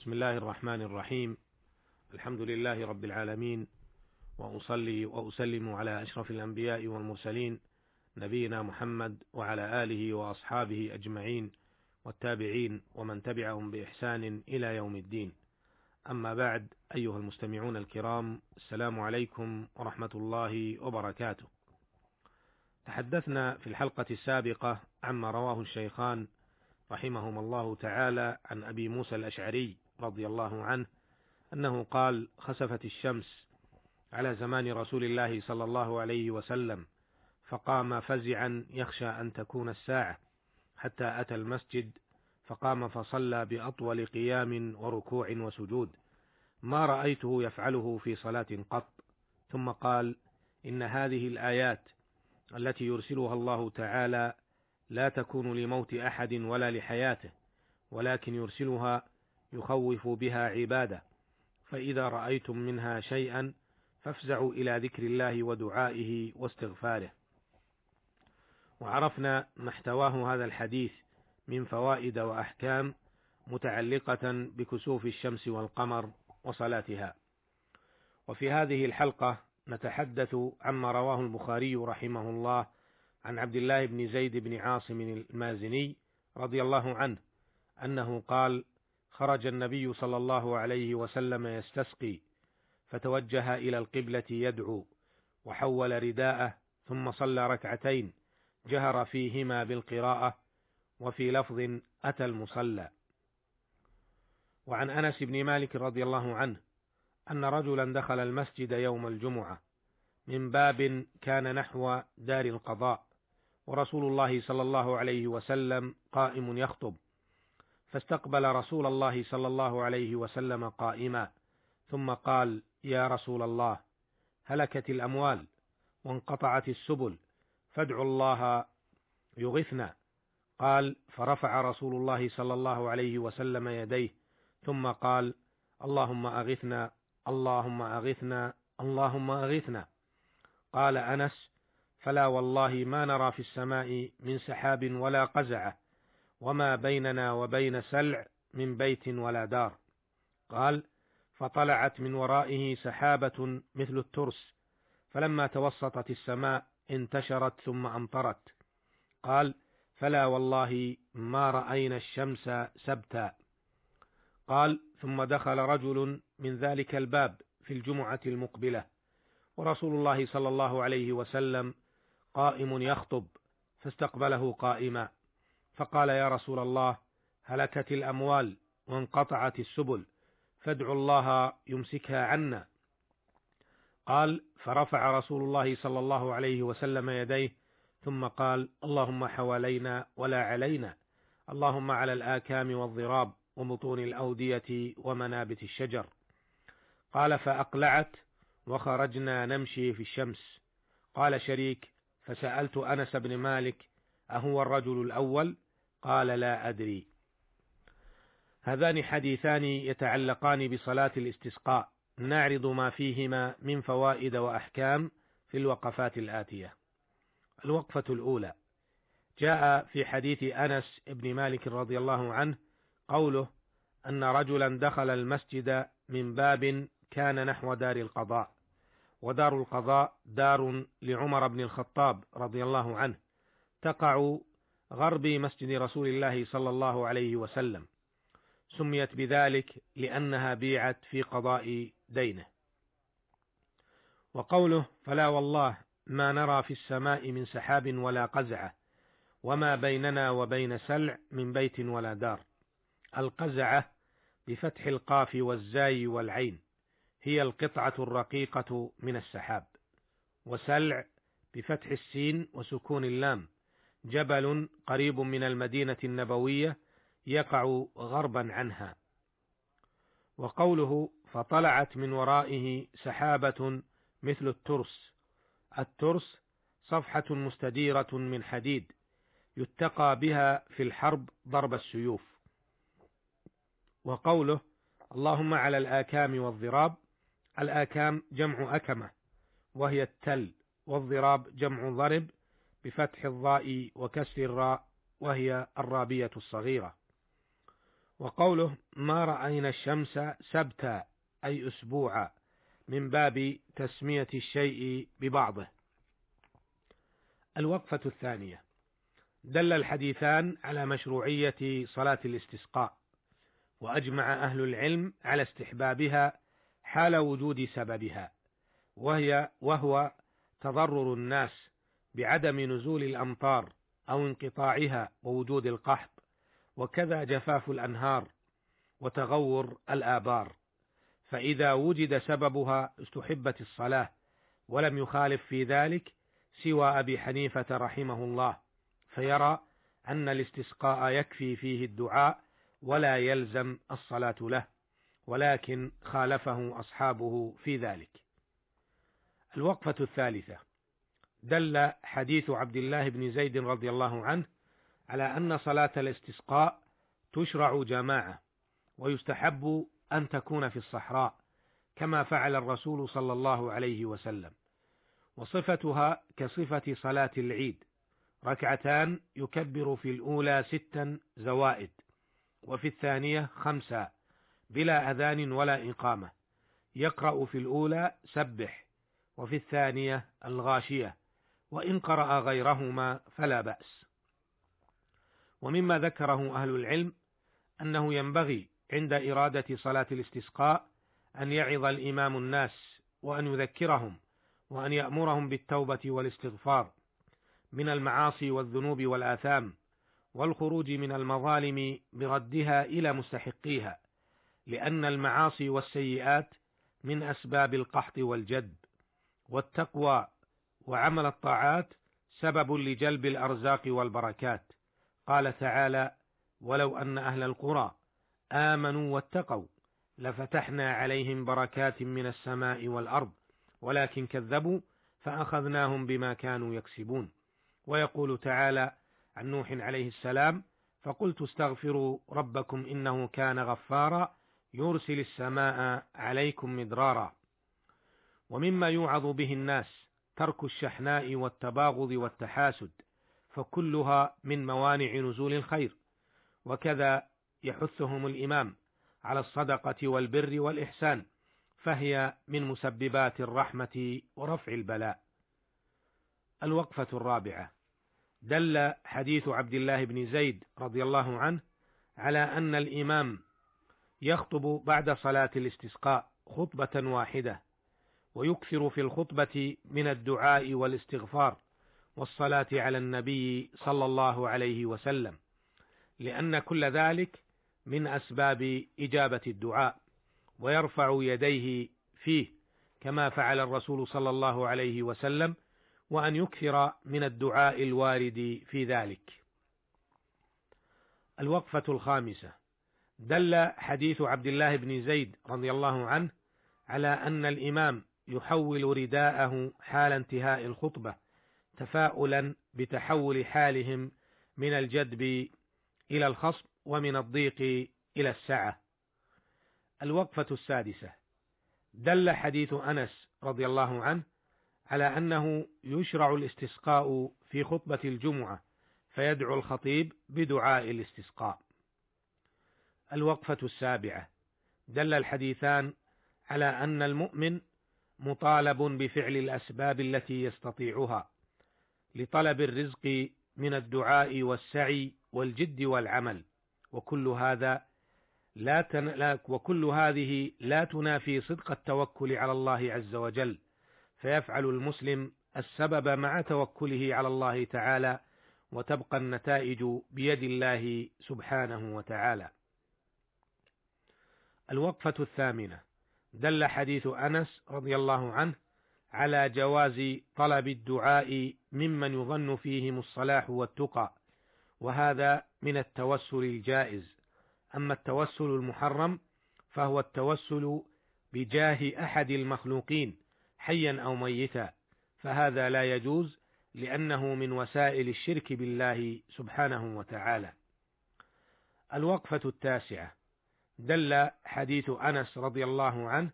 بسم الله الرحمن الرحيم. الحمد لله رب العالمين وأصلي وأسلم على أشرف الأنبياء والمرسلين نبينا محمد وعلى آله وأصحابه أجمعين والتابعين ومن تبعهم بإحسان إلى يوم الدين. أما بعد أيها المستمعون الكرام السلام عليكم ورحمة الله وبركاته. تحدثنا في الحلقة السابقة عما رواه الشيخان رحمهما الله تعالى عن أبي موسى الأشعري رضي الله عنه أنه قال خسفت الشمس على زمان رسول الله صلى الله عليه وسلم فقام فزعا يخشى أن تكون الساعة حتى أتى المسجد فقام فصلى بأطول قيام وركوع وسجود ما رأيته يفعله في صلاة قط. ثم قال إن هذه الآيات التي يرسلها الله تعالى لا تكون لموت أحد ولا لحياته ولكن يرسلها يخوف بها عباده. فإذا رأيتم منها شيئا فافزعوا إلى ذكر الله ودعائه واستغفاره. وعرفنا ما احتواه هذا الحديث من فوائد وأحكام متعلقة بكسوف الشمس والقمر وصلاتها. وفي هذه الحلقة نتحدث عما رواه البخاري رحمه الله عن عبد الله بن زيد بن عاصم المازني رضي الله عنه أنه قال خرج النبي صلى الله عليه وسلم يستسقي فتوجه إلى القبلة يدعو وحول رداءه ثم صلى ركعتين جهر فيهما بالقراءة وفي لفظ أتى المصلى. وعن أنس بن مالك رضي الله عنه أن رجلا دخل المسجد يوم الجمعة من باب كان نحو دار القضاء ورسول الله صلى الله عليه وسلم قائم يخطب. فاستقبل رسول الله صلى الله عليه وسلم قائما ثم قال يا رسول الله هلكت الأموال وانقطعت السبل فادعوا الله يغثنا. قال فرفع رسول الله صلى الله عليه وسلم يديه ثم قال اللهم أغثنا اللهم أغثنا اللهم أغثنا. قال أنس فلا والله ما نرى في السماء من سحاب ولا قزعة وما بيننا وبين سلع من بيت ولا دار. قال فطلعت من ورائه سحابه مثل الترس فلما توسطت السماء انتشرت ثم امطرت. قال فلا والله ما راينا الشمس سبتا. قال ثم دخل رجل من ذلك الباب في الجمعه المقبله. ورسول الله صلى الله عليه وسلم قائم يخطب فاستقبله قائما. فقال يا رسول الله هلكت الأموال وانقطعت السبل فادعوا الله يمسكها عنا. قال فرفع رسول الله صلى الله عليه وسلم يديه ثم قال اللهم حوالينا ولا علينا اللهم على الآكام والضراب وبطون الأودية ومنابت الشجر. قال فأقلعت وخرجنا نمشي في الشمس. قال شريك فسألت أنس بن مالك أهو الرجل الأول؟ قال لا أدري. هذان حديثان يتعلقان بصلاة الاستسقاء. نعرض ما فيهما من فوائد وأحكام في الوقفات الآتية. الوقفة الأولى. جاء في حديث أنس بن مالك رضي الله عنه قوله أن رجلا دخل المسجد من باب كان نحو دار القضاء. ودار القضاء دار لعمر بن الخطاب رضي الله عنه. تقع غرب مسجد رسول الله صلى الله عليه وسلم. سميت بذلك لأنها بيعت في قضاء دينه. وقوله فلا والله ما نرى في السماء من سحاب ولا قزعة وما بيننا وبين سلع من بيت ولا دار. القزعة بفتح القاف والزاي والعين هي القطعة الرقيقة من السحاب وسلع بفتح السين وسكون اللام جبل قريب من المدينة النبوية يقع غربا عنها. وقوله فطلعت من ورائه سحابة مثل الترس. الترس صفحة مستديرة من حديد يتقى بها في الحرب ضرب السيوف. وقوله اللهم على الآكام والضراب الآكام جمع أكمة وهي التل والضراب جمع ضرب بفتح الضاء وكسر الراء وهي الرابية الصغيرة. وقوله ما رأينا الشمس سبتا أي أسبوعا من باب تسمية الشيء ببعضه. الوقفة الثانية. دل الحديثان على مشروعية صلاة الاستسقاء وأجمع أهل العلم على استحبابها حال وجود سببها وهي وهو تضرر الناس بعدم نزول الأمطار أو انقطاعها ووجود القحط وكذا جفاف الأنهار وتغور الآبار. فإذا وجد سببها استحبت الصلاة ولم يخالف في ذلك سوى أبي حنيفة رحمه الله فيرى أن الاستسقاء يكفي فيه الدعاء ولا يلزم الصلاة له ولكن خالفه أصحابه في ذلك. الوقفة الثالثة. دل حديث عبد الله بن زيد رضي الله عنه على أن صلاة الاستسقاء تشرع جماعة ويستحب أن تكون في الصحراء كما فعل الرسول صلى الله عليه وسلم وصفتها كصفة صلاة العيد ركعتان يكبر في الأولى ستا زوائد وفي الثانية خمسة بلا أذان ولا إقامة يقرأ في الأولى سبح وفي الثانية الغاشية. وإن قرأ غيرهما فلا بأس. ومما ذكره أهل العلم أنه ينبغي عند إرادة صلاة الاستسقاء أن يعظ الإمام الناس وأن يذكرهم وأن يأمرهم بالتوبة والاستغفار من المعاصي والذنوب والآثام والخروج من المظالم بردها إلى مستحقيها لأن المعاصي والسيئات من أسباب القحط والجد والتقوى وعمل الطاعات سبب لجلب الأرزاق والبركات. قال تعالى ولو أن أهل القرى آمنوا واتقوا لفتحنا عليهم بركات من السماء والأرض ولكن كذبوا فأخذناهم بما كانوا يكسبون. ويقول تعالى عن نوح عليه السلام فقلت استغفروا ربكم إنه كان غفارا يرسل السماء عليكم مدرارا. ومما يوعظ به الناس ترك الشحناء والتباغض والتحاسد فكلها من موانع نزول الخير. وكذا يحثهم الإمام على الصدقة والبر والإحسان فهي من مسببات الرحمة ورفع البلاء. الوقفة الرابعة. دل حديث عبد الله بن زيد رضي الله عنه على أن الإمام يخطب بعد صلاة الاستسقاء خطبة واحدة. ويكثر في الخطبة من الدعاء والاستغفار والصلاة على النبي صلى الله عليه وسلم لأن كل ذلك من أسباب إجابة الدعاء ويرفع يديه فيه كما فعل الرسول صلى الله عليه وسلم وأن يكثر من الدعاء الوارد في ذلك. الوقفة الخامسة دل حديث عبد الله بن زيد رضي الله عنه على أن الإمام يحول رداءه حال انتهاء الخطبة تفاؤلا بتحول حالهم من الجدب إلى الخصب ومن الضيق إلى السعة. الوقفة السادسة دل حديث أنس رضي الله عنه على أنه يشرع الاستسقاء في خطبة الجمعة فيدعو الخطيب بدعاء الاستسقاء. الوقفة السابعة دل الحديثان على أن المؤمن مطالب بفعل الأسباب التي يستطيعها لطلب الرزق من الدعاء والسعي والجد والعمل. وكل هذا لا, تن... لا وكل هذه لا تنافي صدق التوكل على الله عز وجل. فيفعل المسلم السبب مع توكله على الله تعالى وتبقى النتائج بيد الله سبحانه وتعالى. الوقفة الثامنة. دل حديث أنس رضي الله عنه على جواز طلب الدعاء ممن يظن فيهم الصلاح والتقى وهذا من التوسل الجائز. أما التوسل المحرم فهو التوسل بجاه أحد المخلوقين حيا أو ميتا. فهذا لا يجوز لأنه من وسائل الشرك بالله سبحانه وتعالى. الوقفة التاسعة. دل حديث أنس رضي الله عنه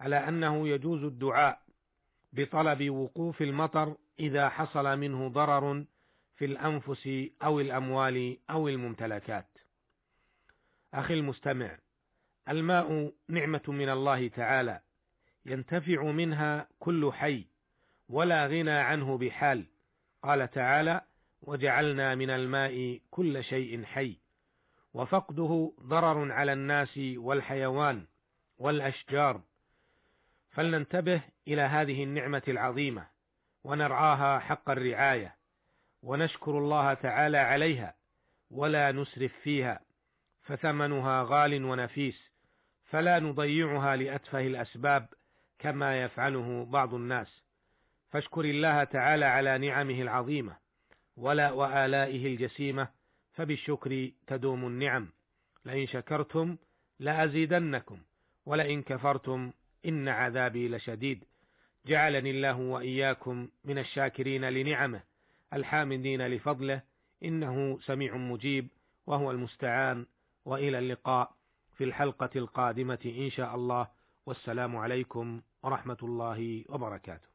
على أنه يجوز الدعاء بطلب وقوف المطر إذا حصل منه ضرر في الأنفس أو الأموال أو الممتلكات. أخي المستمع الماء نعمة من الله تعالى ينتفع منها كل حي ولا غنى عنه بحال قال تعالى وجعلنا من الماء كل شيء حي وفقده ضرر على الناس والحيوان والأشجار. فلننتبه إلى هذه النعمة العظيمة ونرعاها حق الرعاية ونشكر الله تعالى عليها ولا نسرف فيها فثمنها غال ونفيس فلا نضيعها لأتفه الأسباب كما يفعله بعض الناس. فاشكر الله تعالى على نعمه العظيمة ولا وآلائه الجسيمة فبالشكر تدوم النعم. لئن شكرتم لأزيدنكم ولئن كفرتم إن عذابي لشديد. جعلني الله وإياكم من الشاكرين لنعمه الحامدين لفضله إنه سميع مجيب وهو المستعان. وإلى اللقاء في الحلقة القادمة إن شاء الله. والسلام عليكم ورحمة الله وبركاته.